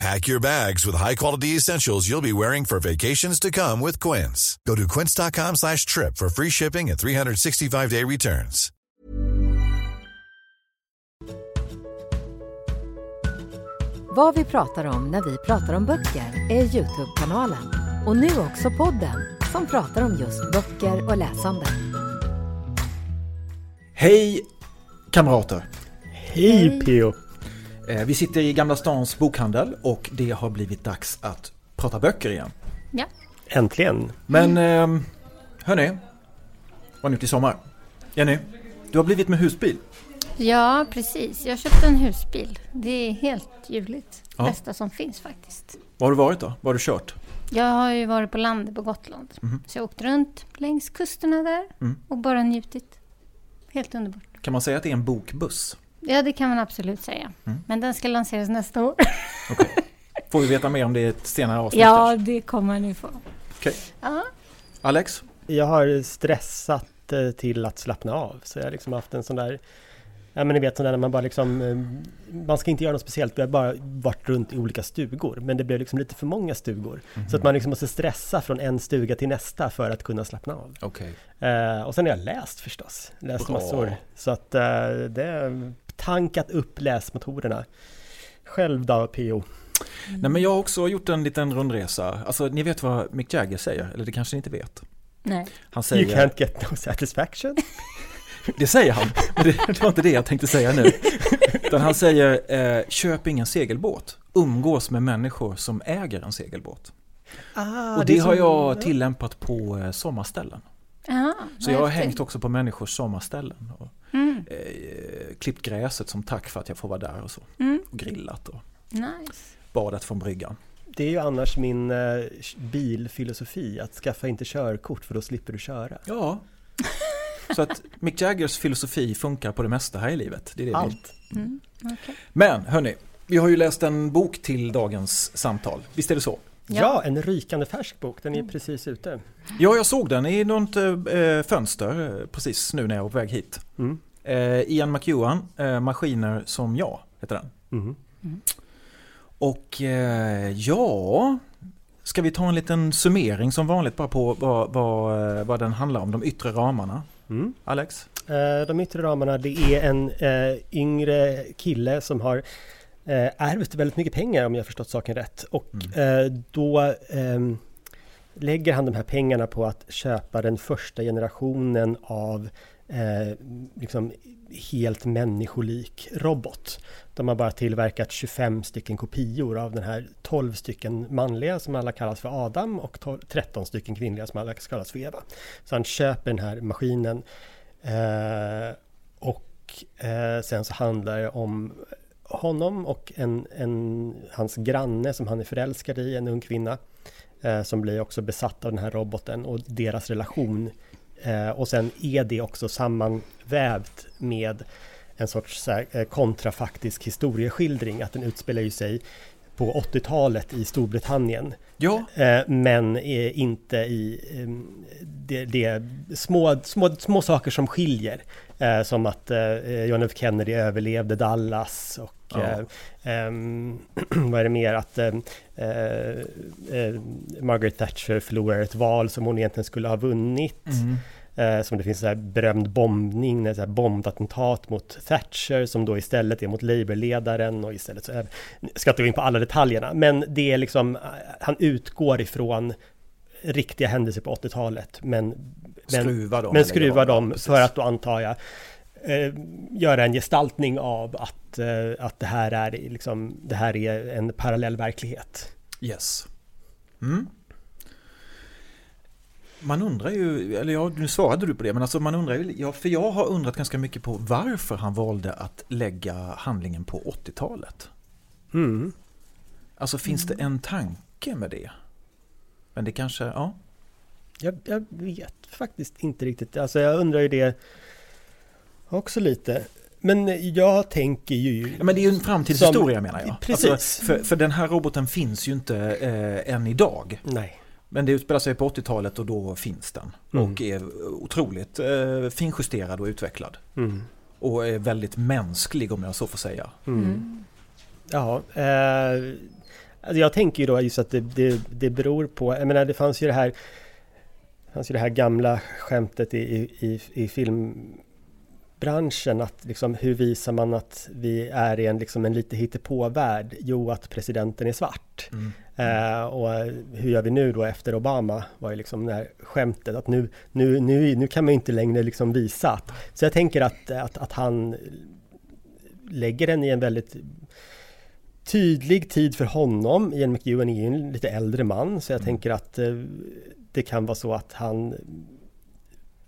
Pack your bags with high-quality essentials you'll be wearing for vacations to come with Quince. Go to quince.com slash trip for free shipping and 365-day returns. Vad vi pratar om när vi pratar om böcker är Youtube-kanalen. Och nu också podden som pratar om just böcker och läsande. Hej kamrater! Hej Pio! Eh, Vi sitter i Gamla stans bokhandel och det har blivit dags att prata böcker igen. Ja. Äntligen! Men eh, hörni, vad har ni gjort i sommar? Jenny, du har blivit med husbil. ja, precis. Jag köpte en husbil. Det är helt ljuvligt. Ja. Bästa som finns faktiskt. Var har du varit då? Var har du kört? Jag har ju varit på landet på Gotland. Så jag åkte runt längs kusterna där Mhm. och bara njutit. Helt underbart. Kan man säga att det är en bokbuss? Ja, det kan man absolut säga. Mm. Men den ska lanseras nästa år. Får vi veta mer om det i ett senare avsnitt ja, kanske? det kommer ni få. Ja. Alex? Jag har stressat eh, till att slappna av. Så jag har liksom haft en sån där... Ja men ni vet sån där när man bara liksom... eh, Man ska inte göra något speciellt. Vi har bara varit runt i olika stugor. Men det blev liksom lite för många stugor. Så att man liksom måste stressa från en stuga till nästa för att kunna slappna av. Okej. Eh, och sen har jag läst förstås. Läst Bra. massor. Så att eh, det tankat upp läsmotorerna. Själv då, Pio? Nej men jag har också gjort en liten rundresa. Alltså ni vet vad Mick Jagger säger? Eller det kanske ni inte vet? Nej. Han You säger... can't get no satisfaction. Det säger han, men det, det var inte det jag tänkte säga nu. Utan han säger, eh, köp ingen segelbåt. Umgås med människor som äger en segelbåt. Ah, och det, är har som- jag tillämpat på eh, sommarställen. Ja, Så jag har hängt också på människors sommarställen. Och, Mm. eh, klippt gräset som tack för att jag får vara där och så. Mm. Och grillat och Nice. badat från bryggan. Det är ju annars min eh, bilfilosofi, att skaffa inte körkort för då slipper du köra. Ja. Så att Mick Jaggers filosofi funkar på det mesta här i livet. Det är det Allt. Mm. okej. Men hörni, vi har ju läst en bok till dagens samtal. Visst är det så? Ja. Ja. en rykande färsk bok, den är precis ute. Ja, jag såg den i något eh, fönster eh, precis nu när jag var på väg hit. Mm. Eh, Ian McEwan, eh, Maskiner som jag, heter den. Mm. Och eh, ja, ska vi ta en liten summering som vanligt bara på vad, vad, vad den handlar om, de yttre ramarna. Mm. Alex? De yttre ramarna, det är en yngre kille som har eh, ärvt väldigt mycket pengar om jag förstått saken rätt. Och eh, då ehm, lägger han de här pengarna på att köpa den första generationen av eh, liksom helt människolik robot. De har bara tillverkat 25 stycken kopior av den här 12 stycken manliga som alla kallas för Adam och 12, 13 stycken kvinnliga som alla kallas för Eva. Så han köper den här maskinen Eh, och eh, sen så handlar det om honom och en, en, hans granne som han är förälskad i, en ung kvinna. Eh, som blir också besatt av den här roboten och deras relation. Eh, och sen är det också sammanvävt med en sorts så här, eh, kontrafaktisk historieskildring. Att den utspelar ju sig på 80-talet i Storbritannien. Ja, Eh, men eh, inte i eh, det, det små, små, små saker som skiljer. Som att John F Kennedy överlevde Dallas och Ja. eh, ehm, vad är det mer att Margaret Thatcher förlorar ett val som hon egentligen skulle ha vunnit. mm. Eh, som det finns så här berömd bombning, så här bombattentat mot Thatcher som då istället är mot Labourledaren och istället så är, ska inte gå in på alla detaljerna, men det är liksom, eh, han utgår ifrån riktiga händelser på 80-talet, men, men, skruva dem. men skruvar dem för att då antar jag eh, göra en gestaltning av att, eh, att det här är liksom, det här är en parallell verklighet. Yes. Mm. Man undrar ju, eller ja, nu svarade du på det, men alltså man undrar ju, ja, för jag har undrat ganska mycket på varför han valde att lägga handlingen på 80-talet. Mm. Alltså finns det en tanke med det? Men det kanske, ja. Jag, jag vet faktiskt inte riktigt. Alltså jag undrar ju det. också lite. Men jag tänker ju... Ja, men det är ju en framtidshistoria Som- menar jag. Precis. Alltså, för, för den här roboten finns ju inte eh, än idag. Nej. Men det utspelar sig på 80-talet och då finns den. Mm. Och är otroligt eh, finjusterad och utvecklad. Mm. Och är väldigt mänsklig om jag så får säga. Mm. Ja, eh, alltså jag tänker ju då just att det, det, det beror på, jag menar det fanns ju det här det fanns ju det här gamla skämtet i, i, i, i filmbranschen att liksom hur visar man att vi är i en, liksom en lite hittepåvärld? Jo, att presidenten är svart. Mm. Eh, och hur gör vi nu då efter Obama? Var ju liksom det här skämtet att nu, nu, nu, nu kan man ju inte längre liksom visa att... Så jag tänker att, att, att han lägger den i en väldigt tydlig tid för honom. Ian McEwan är ju en lite äldre man så jag Mm. tänker att eh, det kan vara så att han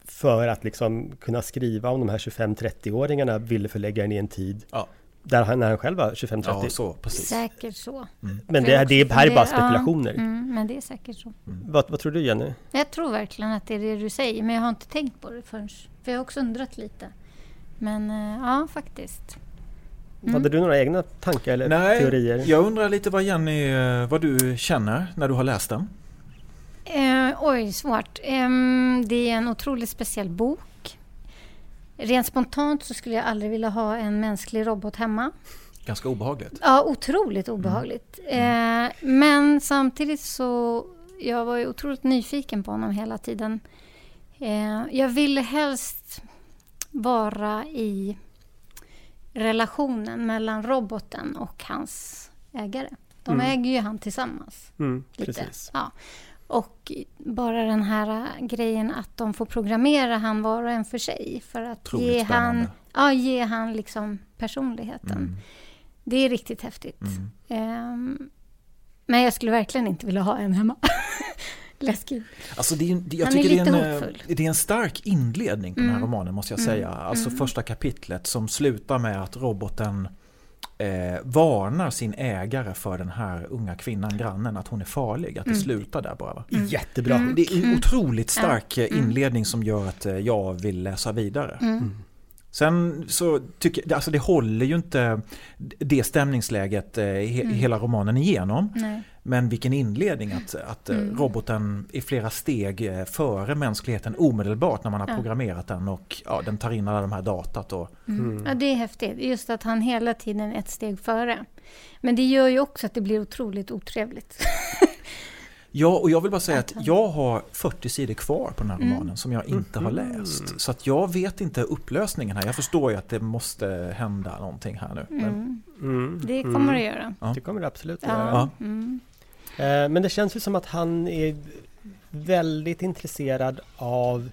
för att liksom kunna skriva om de här 25-30-åringarna ville förlägga den i en tid Ja. Där han, när han själv var 25-30. Ja, så precis. Säkert så. Men För det, det också här är bara funderar- ja, spekulationer. Mm, men det är säkert så. Vad, vad tror du Jenny? Jag tror verkligen att det är det du säger, men jag har inte tänkt på det förrän. För jag har också undrat lite. Men eh, ja, faktiskt. Mm. Hade du några egna tankar eller Nej, teorier? jag undrar lite vad Jenny, eh, vad du känner när du har läst den. Eh, oj, svårt. Ehm, det är en otroligt speciell bok. Rent spontant så skulle jag aldrig vilja ha en mänsklig robot hemma. Ganska obehagligt. Ja, otroligt obehagligt. Eh, men samtidigt så, jag var ju otroligt nyfiken på honom hela tiden. Eh, jag ville helst vara i relationen mellan roboten och hans ägare. De Mm. äger ju han tillsammans. Mm, Lite. precis. Ja. Och bara den här äh, grejen att de får programmera han var och en för sig för att Otroligt ge han, spännande. ja, ge han liksom personligheten. Mm. Det är riktigt häftigt. Mm. Ehm, men jag skulle verkligen inte vilja ha en hemma. Läskigt. Alltså det är, en- jag Han är tycker det, är en, eh, hotfull. det är en stark inledning på den här Mm. romanen måste jag Mm. säga. Alltså Mm. första kapitlet som slutar med att roboten eh, varnar sin ägare för den här unga kvinnan, grannen, att hon är farlig. Att det Mm. slutar där bara. Va? Jättebra. Mm. Det är en Mm. otroligt stark Mm. inledning som gör att eh, jag vill läsa vidare. Sen så tycker jag, alltså det håller ju inte det stämningsläget eh, he, Mm. hela romanen igenom. Nej. Men vilken inledning att, att eh, Mm. roboten är flera steg eh, före mänskligheten omedelbart när man har Ja. programmerat den och ja, den tar in alla de här datat. Och, Mm. Mm. Ja, det är häftigt. Just att han hela tiden är ett steg före. Men det gör ju också att det blir otroligt otrevligt. ja, och jag vill bara säga Att jag har 40 sidor kvar på den här Mm. romanen som jag inte har Mhm. läst. Så att jag vet inte upplösningen här. Jag förstår ju att det måste hända någonting här nu. Men, Mm. Mm. Det kommer mm. det göra. Ja. Det kommer det absolut att Ja. göra. Ja. Mm. Eh, Men det känns ju som att han är väldigt intresserad av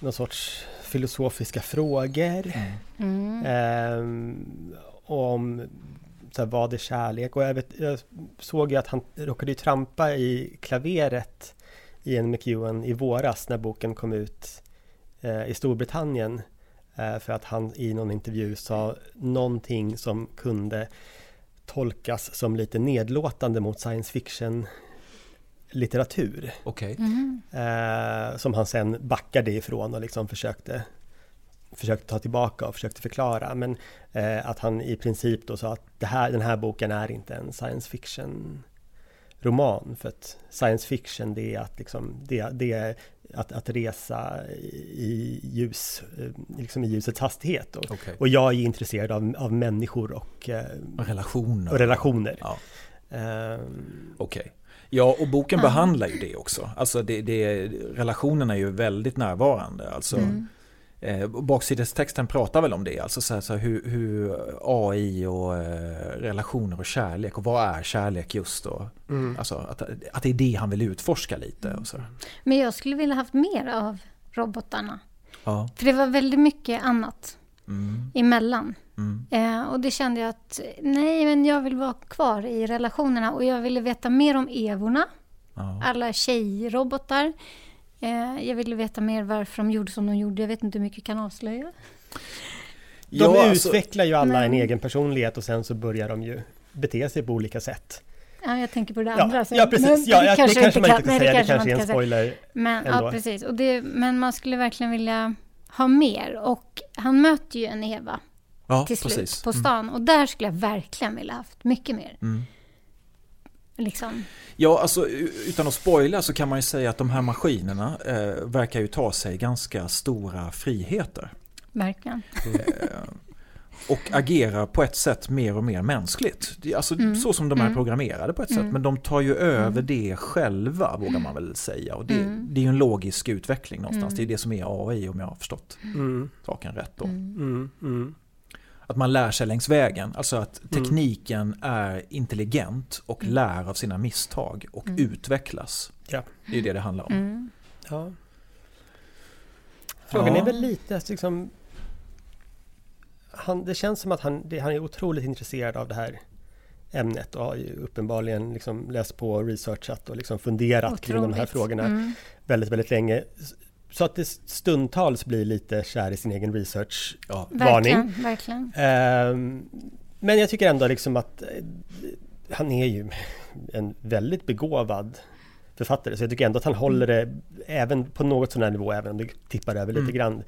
någon sorts filosofiska frågor. mm. Mm. Ehm, om så här, vad är kärlek? Och jag, vet, jag såg ju att han råkade ju trampa i klaveret i en McEwan i våras när boken kom ut eh, i Storbritannien. Eh, för att han i någon intervju sa någonting som kunde tolkas som lite nedlåtande mot science fiction litteratur. Okej. Mm. Eh, som han sen backade ifrån och liksom försökte försökte ta tillbaka och försökte förklara. Men eh, att han i princip då sa att det här, den här boken är inte en science fiction roman. För att science fiction det är att, liksom, det, det är att, att resa i, ljus, eh, liksom i ljusets hastighet. Och, Okej. och jag är intresserad av, av människor och, eh, Relationer. och relationer. Ja. Ehm, Okej. Ja, och boken Ja. behandlar ju det också. Alltså det, det, relationerna är ju väldigt närvarande. Alltså, Mm. Eh, baksidestexten pratar väl om det, alltså så här, så här, hur, hur AI och eh, relationer och kärlek och vad är kärlek just då? mm. Alltså att, att det är det han vill utforska lite. Och så. Men jag skulle vilja haft mer av robotarna. Ja. För det var väldigt mycket annat Mm, emellan. mm, Eh, och det kände jag att nej, men jag vill vara kvar i relationerna och jag ville veta mer om evorna, ja. alla tjejrobotar. Eh, jag ville veta mer varför de gjorde som de gjorde. Jag vet inte hur mycket jag kan avslöja. De Ja, alltså- utvecklar ju alla en Men- egen personlighet och sen så börjar de ju bete sig på olika sätt. Ja, jag tänker på det Ja, andra ja precis. Men Ja, ja, det kanske man inte kan nej, säga. Det kanske är en spoiler. Men, ändå. ja, precis. Och det, men man skulle verkligen vilja ha mer. Och han möter ju en Eva Ja, till slut precis. på stan. Och där skulle jag verkligen vilja haft mycket mer. Mm. Liksom. Ja, alltså utan att spoila så kan man ju säga att de här maskinerna eh, verkar ju ta sig ganska stora friheter. Verkligen. Eh, och agerar på ett sätt mer och mer mänskligt. Alltså så som de är programmerade på ett sätt. Men de tar ju över det själva vågar man väl säga. Och det, det är ju en logisk utveckling någonstans. Det är det som är AI om jag har förstått Mm, saken rätt då. Mm, mm. Att man lär sig längs vägen. Alltså att tekniken är intelligent och lär av sina misstag och utvecklas. Ja. Det är det det handlar om. Mm. Ja. Frågan Ja. är väl lite liksom, han, Det känns som att han, det, han är otroligt intresserad av det här ämnet och har ju uppenbarligen liksom läst på researchat och liksom funderat kring de här Otroligt. frågorna Mm. väldigt, väldigt länge. Så att det stundtals blir lite kär i sin egen research. Ja. Verkligen, verkligen. Ehm, men jag tycker ändå liksom att eh, han är ju en väldigt begåvad författare. Så jag tycker ändå att han håller det även på något sån här nivå, även om det tippar över lite Mm. grann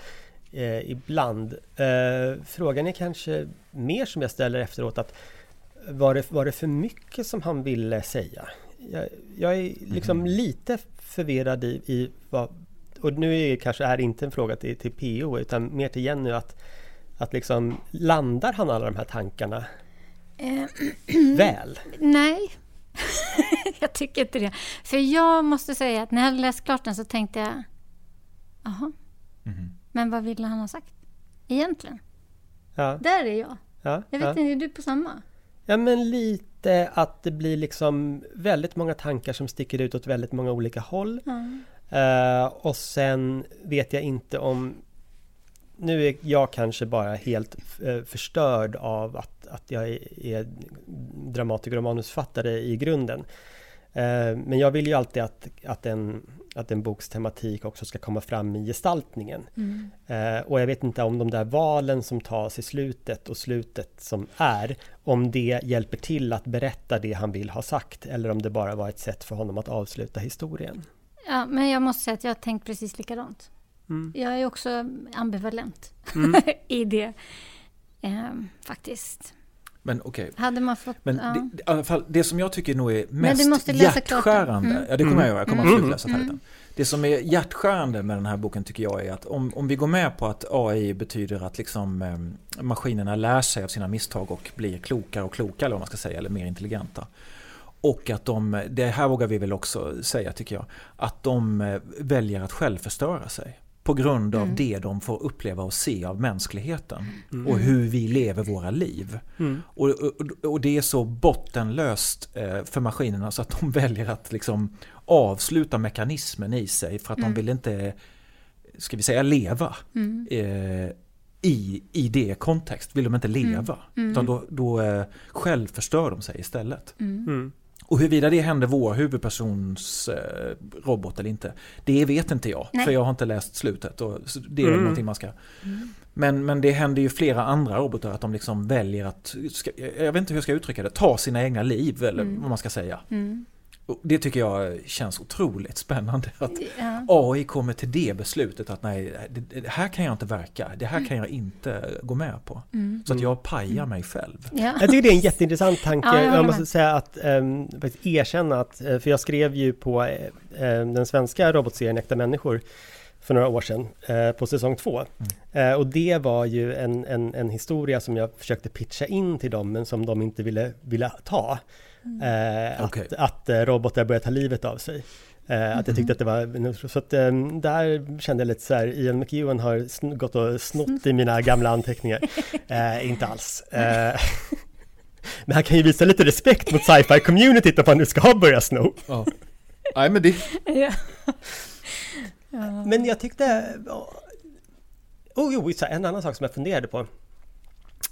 eh, ibland. Eh, frågan är kanske mer som jag ställer efteråt att var det, var det för mycket som han ville säga? Jag, jag är liksom lite förvirrad i, i vad, och nu är, kanske är det inte en fråga till, till PO utan mer till Jenny att, att liksom landar han alla de här tankarna Eh, väl? nej, jag tycker inte det. För jag måste säga att när jag hade läst klart den så tänkte jag, jaha, Mhm. men vad ville han ha sagt? Egentligen. Ja, Där är jag. ja, Jag vet ja. inte, är du på samma? ja men lite att det blir liksom väldigt många tankar som sticker ut åt väldigt många olika håll. Ja. Eh, och sen vet jag inte om... Nu är jag kanske bara helt eh, förstörd av att, att jag är, är dramatiker och manusförfattare i grunden. Eh, men jag vill ju alltid att, att, en, att en boks tematik också ska komma fram i gestaltningen. Mm. Och jag vet inte om de där valen som tas i slutet och slutet som är, om det hjälper till att berätta det han vill ha sagt eller om det bara var ett sätt för honom att avsluta historien. Ja, men jag måste säga att jag har tänkt precis likadant. Mm. Jag är också ambivalent i det. Ehm, faktiskt. Men okej. Hade man fått... Men ja. det, i alla fall, det som jag tycker nog är mest hjärtskärande, Mm. ja det kommer jag göra, jag kommer Mm. absolut läsa färdigt den. Det som är hjärtskärande med den här boken tycker jag är att om, om vi går med på att AI betyder att liksom, eh, maskinerna lär sig av sina misstag och blir klokare och klokare, eller vad man ska säga, eller mer intelligenta. Och att de, det här vågar vi väl också säga tycker jag, att de eh, väljer att självförstöra sig. På grund av Mm. det de får uppleva och se av mänskligheten. Och hur vi lever våra liv. Mm. Och, och, och det är så bottenlöst eh, för maskinerna så att de väljer att liksom avsluta mekanismen i sig för att Mm. de vill inte, ska vi säga leva. Mm. Eh, i, I det kontext vill de inte leva. Mm. Utan då, då eh, självförstör de sig istället. Mm. Mm. Och huruvida det händer vår huvudpersons eh, robot eller inte, det vet inte jag. Nej. För jag har inte läst slutet. Och det är Mm. någonting man ska... Men, men det händer ju flera andra robotar att de liksom väljer att, ska, jag vet inte hur jag ska uttrycka det, ta sina egna liv eller vad man ska säga. Mm. Det tycker jag känns otroligt spännande. Att Ja. AI kommer till det beslutet att nej, det, det här kan jag inte verka, det här kan jag inte gå med på. Mm. Så att jag pajar mig själv. Ja. Jag tycker det är en jätteintressant tanke. Ja, jag jag måste säga att, um, erkänna att, eh, för jag skrev ju på eh, den svenska robotserien Äkta människor för några år sedan, eh, på säsong två. Eh, och det var ju en, en, en historia som jag försökte pitcha in till dem, men som de inte ville, ville ta. Eh, Okej. Att, att eh, robotar börjar ta livet av sig. Eh, Att jag tyckte att det var... Så att eh, där kände jag lite så här, Ian McEwan har sn- gått och snott i mina gamla anteckningar. Eh, inte alls. Eh, men han kan ju visa lite respekt mot sci-fi communityt om han nu ska börja sno. Ja. Nej men det... Ja. Men jag tyckte... Oh, jo, en annan sak som jag funderade på.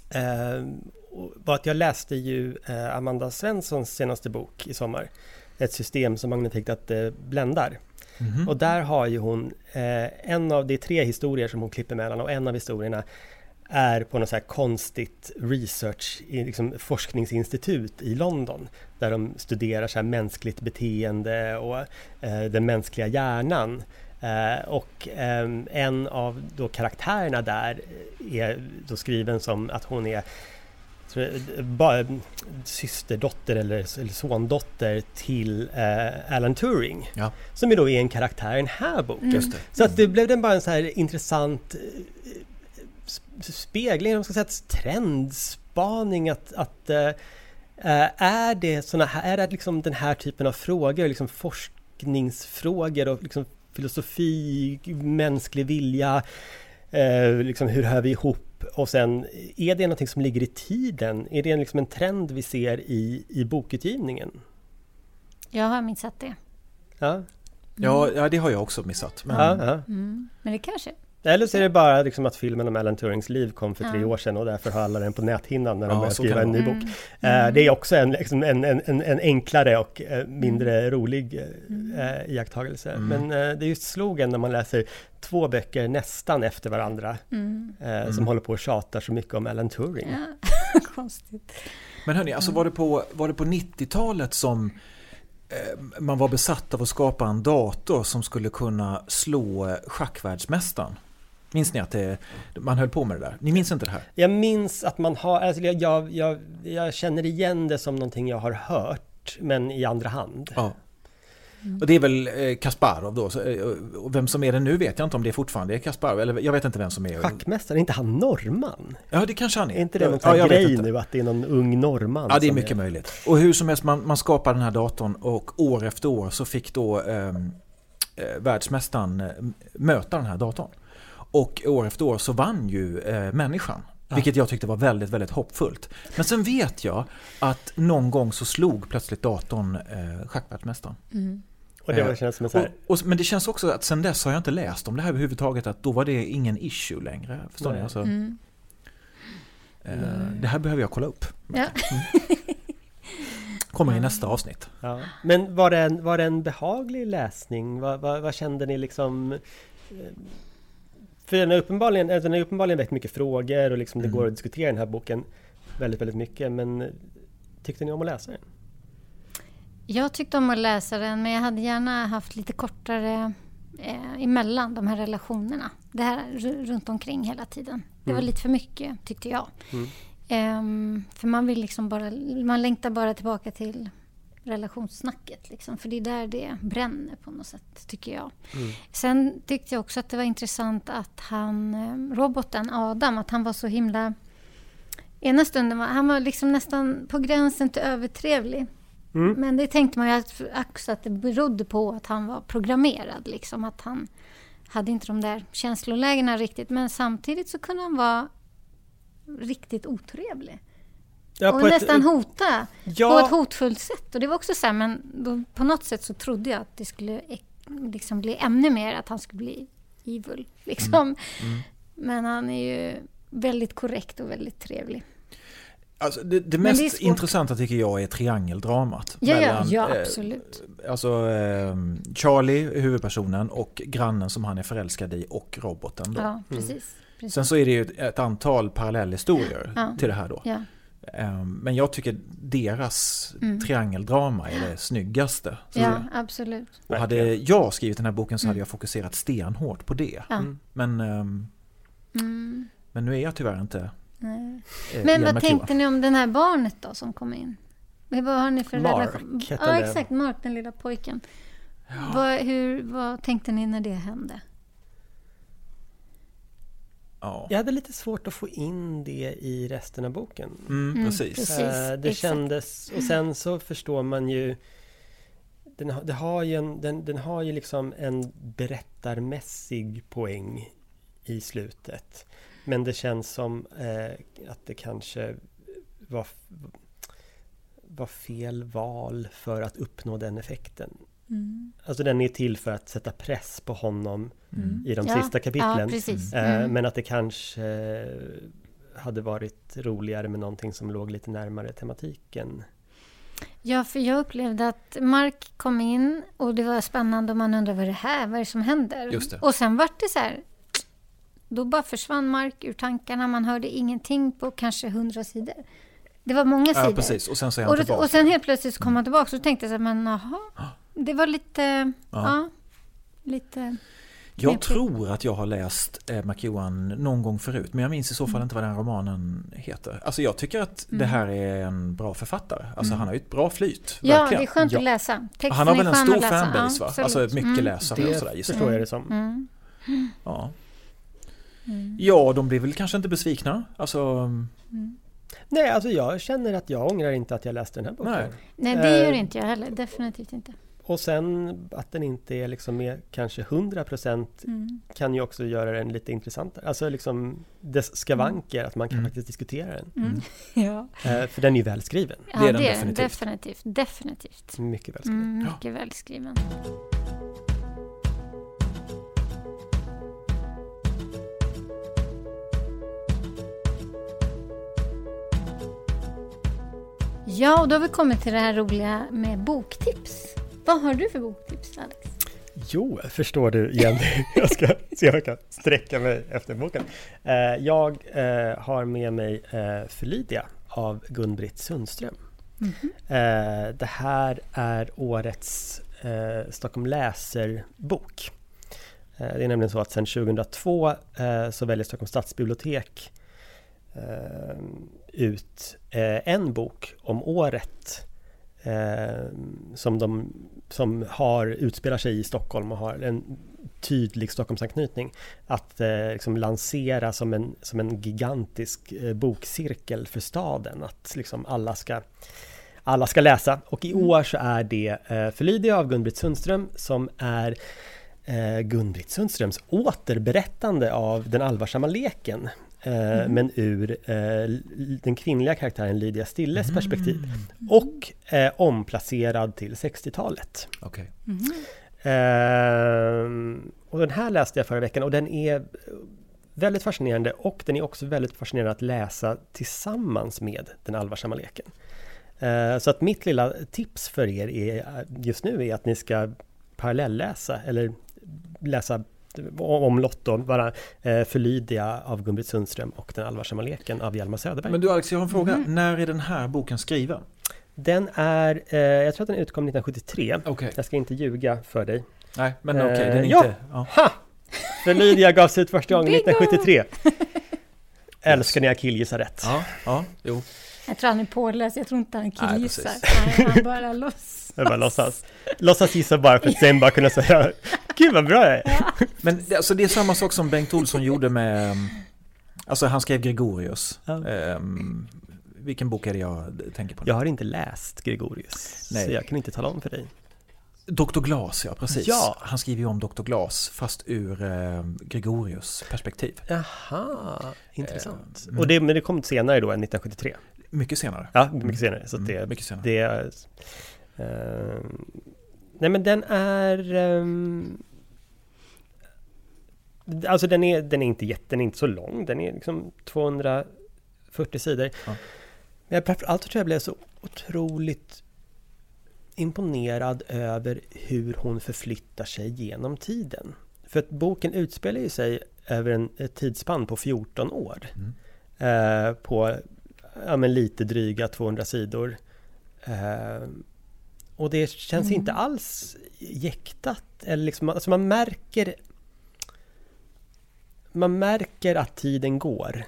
Eh, var att jag läste ju eh, Amanda Svenssons senaste bok i sommar. Ett system som magnetiskt att eh, bländar. Mhm. Och där har ju hon eh, en av, är tre historier som hon klipper mellan och en av historierna är på något så här konstigt research, liksom forskningsinstitut i London. Där de studerar så mänskligt beteende och eh, den mänskliga hjärnan. Eh, och en av då karaktärerna där är då skriven som att hon är systerdotter eller, eller sondotter till eh, Alan Turing. Ja. Som ju då är en karaktär i den här boken. Det. Så att det blev den bara en så här intressant eh, sp- spegling, om man ska säga, ett trendspaning att, att eh, eh, är det såna här, är det liksom den här typen av frågor, liksom forskningsfrågor och liksom filosofi, mänsklig vilja, eh, liksom hur hör vi ihop och sen är det någonting som ligger i tiden? Är det liksom en trend vi ser i, i bokutgivningen? Jag har missat det. Ja, Ja, ja, det har jag också missat. Men, ja, ja. Mm. Men det kanske... Eller så är det bara liksom att filmen om Alan Turings liv kom för tre Ja. år sedan och därför har alla den på näthinnan när de Ja, börjar så skriva en ny bok. Mm. Eh, Det är också en, liksom en, en, en, en enklare och eh, mindre rolig Mm. eh, iakttagelse. Mm. Men det är ju slogan när man läser två böcker nästan efter varandra Mm. som håller på och tjatar så mycket om Alan Turing. Ja. Konstigt. men hörni, alltså var det på, var det på 90-talet som man var besatt av att skapa en dator som skulle kunna slå schackvärldsmästaren? Minns ni att det, man höll på med det där? Ni minns inte det här? Jag minns att man har, alltså jag, jag, jag, känner igen det som någonting jag har hört, men i andra hand. Ja. Och det är väl eh, Kasparov då, eh, och vem som är det nu vet jag inte om det fortfarande är Kasparov, eller jag vet inte vem som är Schackmästaren, är inte han norrman? Ja, det kanske han är. Är inte det någon ja, grej nu att det är någon ung norrman? Ja, det är mycket möjligt. Och hur som helst, man, man skapar den här datorn och år efter år så fick då ehm, eh, världsmästaren eh, möta den här datorn. Och år efter år så vann ju eh, människan. Ja. Vilket jag tyckte var väldigt, väldigt hoppfullt. Men sen vet jag att någon gång så slog plötsligt datorn eh, schackvärldsmästaren. Mm. Och det var, Eh, känns som så Och, här, och, men det känns också att sen dess har jag inte läst om det här överhuvudtaget. Att då var det ingen issue längre. Förstår ni? Nej. Alltså, Mm. eh, det här behöver jag kolla upp. Ja. Kommer i nästa avsnitt. ja. Men var det, en, var det en behaglig läsning? Vad, vad, vad kände ni liksom? Eh, För den har uppenbarligen, alltså den har uppenbarligen väckt mycket frågor och liksom det Mm. går att diskutera den här boken väldigt, väldigt mycket. Men tyckte ni om att läsa den? Jag tyckte om att läsa den, men jag hade gärna haft lite kortare eh, emellan de här relationerna. Det här ru- runt omkring hela tiden. Det var Mm. lite för mycket, tyckte jag. Mm. Ehm, för man vill liksom bara, man längtar bara tillbaka till relationssnacket. Liksom, för det är där det bränner på något sätt, tycker jag. Mm. Sen tyckte jag också att det var intressant att han, eh, roboten Adam, att han var så himla... Ena stunden var han var liksom nästan på gränsen till övertrevlig. Mm. Men det tänkte man ju att, också att det berodde på att han var programmerad. Liksom, att han hade inte de där känslolägena riktigt. Men samtidigt så kunde han vara riktigt otrevlig. Ja, och på ett- nästan hota Ja. på ett hotfullt sätt. Och det var också så här, men då, på något sätt så trodde jag att det skulle liksom bli ännu mer att han skulle bli evil. Liksom. Mm. Men han är ju väldigt korrekt och väldigt trevlig. Alltså det, det mest det intressanta tycker jag är triangeldramat. Ja, ja, mellan, ja eh, absolut. Alltså eh, Charlie, huvudpersonen, och grannen som han är förälskad i och roboten. Då. Ja, precis. precis. Sen så är det ju ett, ett antal parallellhistorier Ja. till det här då. Ja. Eh, men jag tycker deras Mm. triangeldrama är det snyggaste. Ja, absolut. och hade jag skrivit den här boken så hade Mm. jag fokuserat stenhårt på det. Ja. Mm. Men, ehm, Mm, men nu är jag tyvärr inte nej. eh, Men vad tänkte ni om den här barnet då som kom in? Men Vad har ni för Mark relation? Ja, exakt. Mark, den lilla pojken. Vad, hur, vad tänkte ni när det hände? Ja. Jag hade lite svårt att få in det i resten av boken. Mm, Mm, precis. precis. Eh, det kändes, och sen så förstår man ju den, har- det har ju en, den, den har ju liksom en berättarmässig poäng i slutet. Men det känns som eh, att det kanske var, var fel val för att uppnå den effekten. Mm. Alltså den är till för att sätta press på honom Mm. i de Ja, sista kapitlen. Ja. Eh, Mm. Men att det kanske hade varit roligare med någonting som låg lite närmare tematiken. Ja, för jag upplevde att Mark kom in och det var spännande och man undrar vad är det här, vad är det som händer? Just det. Och sen vart det så här, då bara försvann Mark ur tankarna, man hörde ingenting på kanske hundra sidor. Det var många Ja, sidor. precis. Och sen så är han Och, tillbaka. och sen helt plötsligt så kom han tillbaka och så tänkte jag så här, men jaha, det var lite, ja, lite... Jag tror att jag har läst eh, McEwan någon gång förut men jag minns i så fall Mm. inte vad den romanen heter. Alltså jag tycker att det Mm. här är en bra författare. Alltså Mm. han har ju ett bra flyt. Ja, verkligen. det är skönt Ja. att läsa. Texten Han har väl en stor fanbase Ja, va? absolut. Alltså mycket Mm. läsare och sådär Det gissar jag. förstår jag det som. Mm. Ja. Mm. ja, de blir väl kanske inte besvikna. Alltså, Mm. Nej, alltså jag känner att jag ångrar inte att jag läste den här boken. Nej. Nej, det gör Eh, inte jag heller. Definitivt inte. Och sen att den inte är liksom med kanske 100% Mm. kan ju också göra den lite intressantare. Alltså liksom dess skavanker, att man kan Mm. faktiskt diskutera den. Mm. Ja, Eh, för den är ju välskriven. ja Det är det den är definitivt. definitivt. Definitivt. Mycket välskriven. Mm, Ja. mycket välskriven. Ja, och då har vi kommit till det här roliga med boktips. Vad har du för boktips, Alex? Jo, förstår du Jenny. Jag ska se om jag kan sträcka mig efter boken. Eh, Jag eh, har med mig eh, Förlydia av Gun-Britt Sundström. Mhm. Eh, Det här är årets Stockholm Läser-bok. Det är nämligen så att sedan 2002 eh, så väljer Stockholms stadsbibliotek ut en bok om året eh, som, de, som har, utspelar sig i Stockholm och har en tydlig Stockholmsanknytning. Att eh, liksom lansera som en, som en gigantisk eh, bokcirkel för staden. Att liksom alla ska alla ska läsa. Och i år så är det eh, Förlydia av Gun-Britt Sundström som är eh, Gun-Britt Sundströms återberättande av den allvarsamma leken. Eh, Men ur eh, den kvinnliga karaktären Lydia Stilles perspektiv. Och eh, omplacerad till 60-talet. okej. Mhm. Ehm, och den här läste jag förra veckan och den är väldigt fascinerande och den är också väldigt fascinerande att läsa tillsammans med den allvarsamma leken. Eh, så att mitt lilla tips för er är, just nu är att ni ska parallellläsa eller läsa om Lotto, bara eh, för Lydia av Gun-Britt Sundström och Den allvarsamma leken av Hjalmar Söderberg. Men du Alex, jag har en fråga. Mhm. När är den här boken skriven? Den är, eh, jag tror att den utkom 1973. Okej. Jag ska inte ljuga för dig. Nej, men okej, Eh, den är ja. inte... Ja. Ha! För Lydia gavs ut första gången Bingo! 1973. Älskar när jag killgissar rätt. Ja, ja, jo. Jag tror han är påläst. Jag tror inte han killgissar. han bara låtsas. Jag bara låtsas. Låtsas gissa bara för att sen bara kunna säga Gud vad bra jag är. Men det, alltså, det är samma sak som Bengt Olsson gjorde med... um, Alltså han skrev Gregorius. Ja. Ehm, vilken bok är det jag tänker på? nu? Jag har inte läst Gregorius. Nej. Så jag kan inte tala om för dig. Dr. Glas, ja precis. Ja. Han skriver ju om Dr. Glas fast ur eh, Gregorius perspektiv. Jaha, intressant. Eh, mm. Och det, men det kom senare då än 1973? Mycket senare. Ja, mycket senare. Så att det, Mm, mycket senare. det är... ehm, nej men den är... ehm, alltså den är, den är inte jätte, den är inte så lång. Den är liksom 240 sidor. Ja. Men framförallt tror jag jag blev så otroligt imponerad över hur hon förflyttar sig genom tiden. För att boken utspelar ju sig över en ett tidsspann på 14 år. Mm. Eh, på ja, men lite dryga 200 sidor. Eh, och det känns Mm. inte alls jäktat. Eller liksom, alltså man märker Man märker att tiden går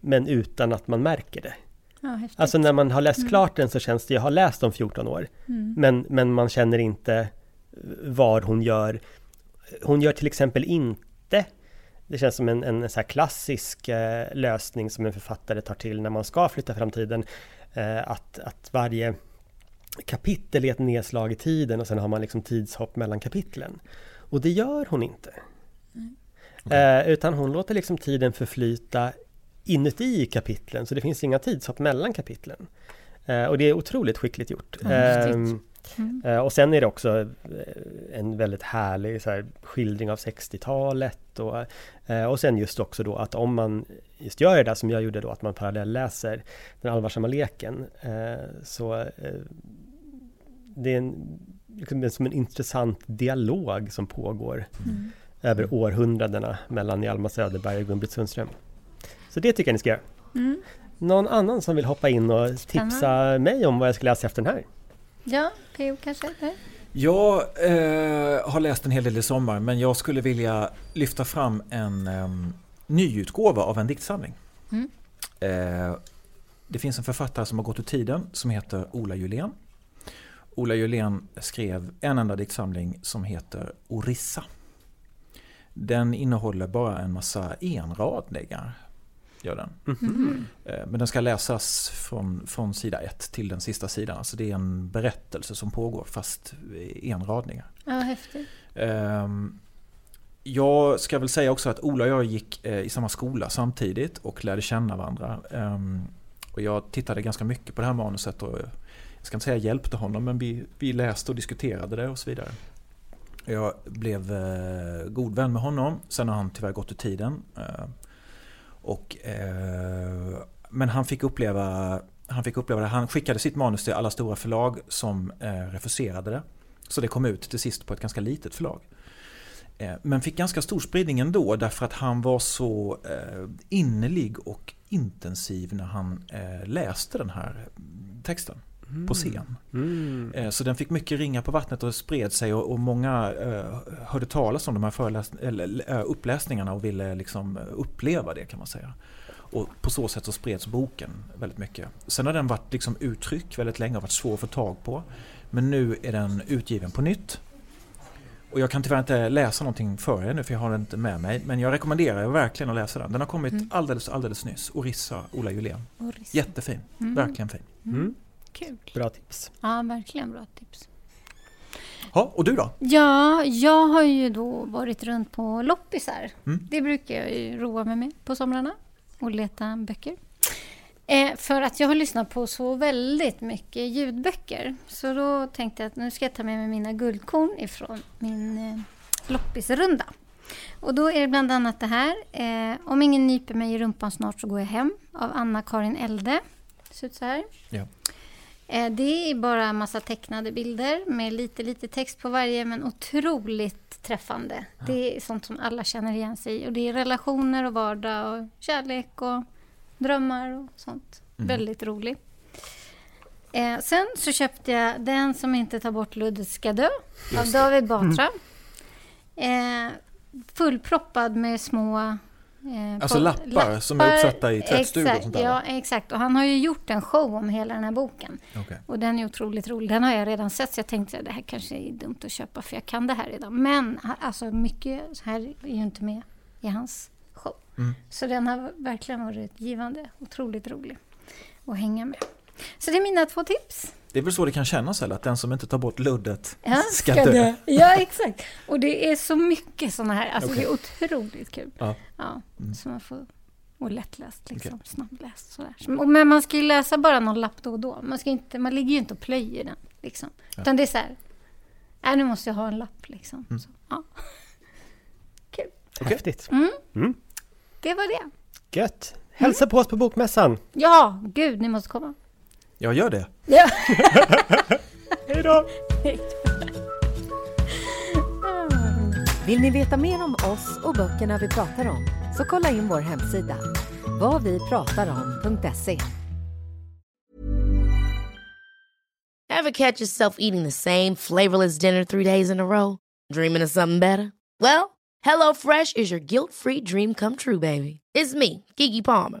Men utan att man märker det. Ja. Alltså när man har läst Mm. klart den så känns det, jag har läst om 14 år. Mm. Men, men man känner inte vad hon gör. Hon gör till exempel inte det känns som en, en så klassisk eh, lösning som en författare tar till när man ska flytta fram tiden. Eh, att, att varje kapitel är ett nedslag i tiden och sen har man liksom tidshopp mellan kapitlen. Och det gör hon inte. Eh, utan hon låter liksom tiden förflyta inuti kapitlen, så det finns inga tidshopp mellan kapitlen. Eh, och det är otroligt skickligt gjort. Ehm, Mm. Eh, Och sen är det också eh, en väldigt härlig så här, skildring av 60-talet och, eh, och sen just också då att om man just gör det där som jag gjorde då, att man parallellläser den allvarsamma leken eh, så eh, det är en, liksom, som en intressant dialog som pågår Mm. över århundradena mellan Hjalmar Söderberg och Gun-Britt Sundström. Så det tycker jag ni ska göra. Mm. Någon annan som vill hoppa in och tipsa Spännande. mig om vad jag ska läsa efter den här? Ja, PO kanske? Nej? Jag eh, har läst en hel del i sommar men jag skulle vilja lyfta fram en eh, nyutgåva av en diktsamling. Mm. Eh, det finns en författare som har gått ur tiden som heter Ola Julén. Ola Julén skrev en enda diktsamling som heter Orissa. Den innehåller bara en massa enradningar. Gör den. Mm. Eh, Men den ska läsas från, från sida ett till den sista sidan. Alltså det är en berättelse som pågår fast i enradningar. Ja, häftigt. Ehm, Jag ska väl säga också att Ola och jag gick eh, i samma skola samtidigt och lärde känna varandra. Ehm, Och jag tittade ganska mycket på det här manuset och jag ska inte säga hjälpte honom men vi, vi läste och diskuterade det och så vidare. Jag blev eh, god vän med honom, sen har han tyvärr gått ur tiden. Och, eh, men han fick uppleva han fick uppleva det. Han skickade sitt manus till alla stora förlag som eh, refuserade det. Så det kom ut till sist på ett ganska litet förlag. Eh, Men fick ganska stor spridning ändå därför att han var så eh, innerlig och intensiv när han eh, läste den här eh, texten på scen. Mm. Eh, Så den fick mycket ringar på vattnet och spred sig och, och många eh, hörde talas om de här föreläs- eller, eh, uppläsningarna och ville liksom uppleva det kan man säga. Och på så sätt så spreds boken väldigt mycket. Sen har den varit liksom uttryck väldigt länge och varit svår att få tag på. Men nu är den utgiven på nytt. Och jag kan tyvärr inte läsa någonting för er nu för jag har den inte med mig. Men jag rekommenderar er verkligen att läsa den. Den har kommit Mm. alldeles, alldeles nyss. Orissa, Ola Julén. Orissa. Jättefin. Mm. Verkligen fin. Kul. Bra tips. Ja, verkligen bra tips. Ja, och du då? Ja, jag har ju då varit runt på loppisar. Mm. Det brukar jag roa mig med på somrarna och leta böcker. Eh, för att jag har lyssnat på så väldigt mycket ljudböcker. Så då tänkte jag att nu ska jag ta med mig mina guldkorn ifrån min eh, loppisrunda. Och då är det bland annat det här. Eh, Om ingen nyper mig i rumpan snart så går jag hem av Anna-Karin Elde. Det ser ut så här. Ja. Eh, Det är bara en massa tecknade bilder med lite, lite text på varje men otroligt träffande. Det är sånt som alla känner igen sig i. Och det är relationer och vardag och kärlek och drömmar och sånt. Mm. Väldigt rolig. Eh, sen så köpte jag Den som inte tar bort luddet ska dö av. David Batra. Eh, fullproppad med små... Eh, Alltså på- lappar som är uppsatta i tvättstugor och exakt, sånt där, Ja, exakt. Och han har ju gjort en show om hela den här boken. Okej. Och den är otroligt rolig. Den har jag redan sett så jag tänkte att det här kanske är dumt att köpa för jag kan det här redan. Men alltså mycket här är ju inte med i hans show. Mm. Så den har verkligen varit givande. Otroligt rolig att hänga med. Så det är mina två tips. Det är väl så det kan kännas eller att den som inte tar bort luddet Ja, ska, dö. Ja, exakt. Och det är så mycket sådana här. Alltså Okej. det är otroligt kul. Ja. Ja, Mm. så man får... Och lättläst, liksom. Okej. Snabbläst. Sådär. Och- Men man ska ju läsa bara någon lapp då och då. Man, ska inte, man ligger ju inte och plöjer den. Liksom. Ja. Utan det är så här... Nej, nu måste jag ha en lapp liksom. Mm. Så, ja. Kul. Häftigt. Mm. Mm. Det var det. Gött. Hälsa på oss på Bokmässan. Ja, gud, ni måste komma. Jag gör det. Ja. Hej då! Vill ni veta mer om oss och böckerna vi pratar om så kolla in vår hemsida, vadvipratarom.se. Ever catch yourself eating the same flavorless dinner three days in a row? Dreaming of something better? Well, HelloFresh is your guilt-free dream come true, baby. It's me, Gigi Palmer.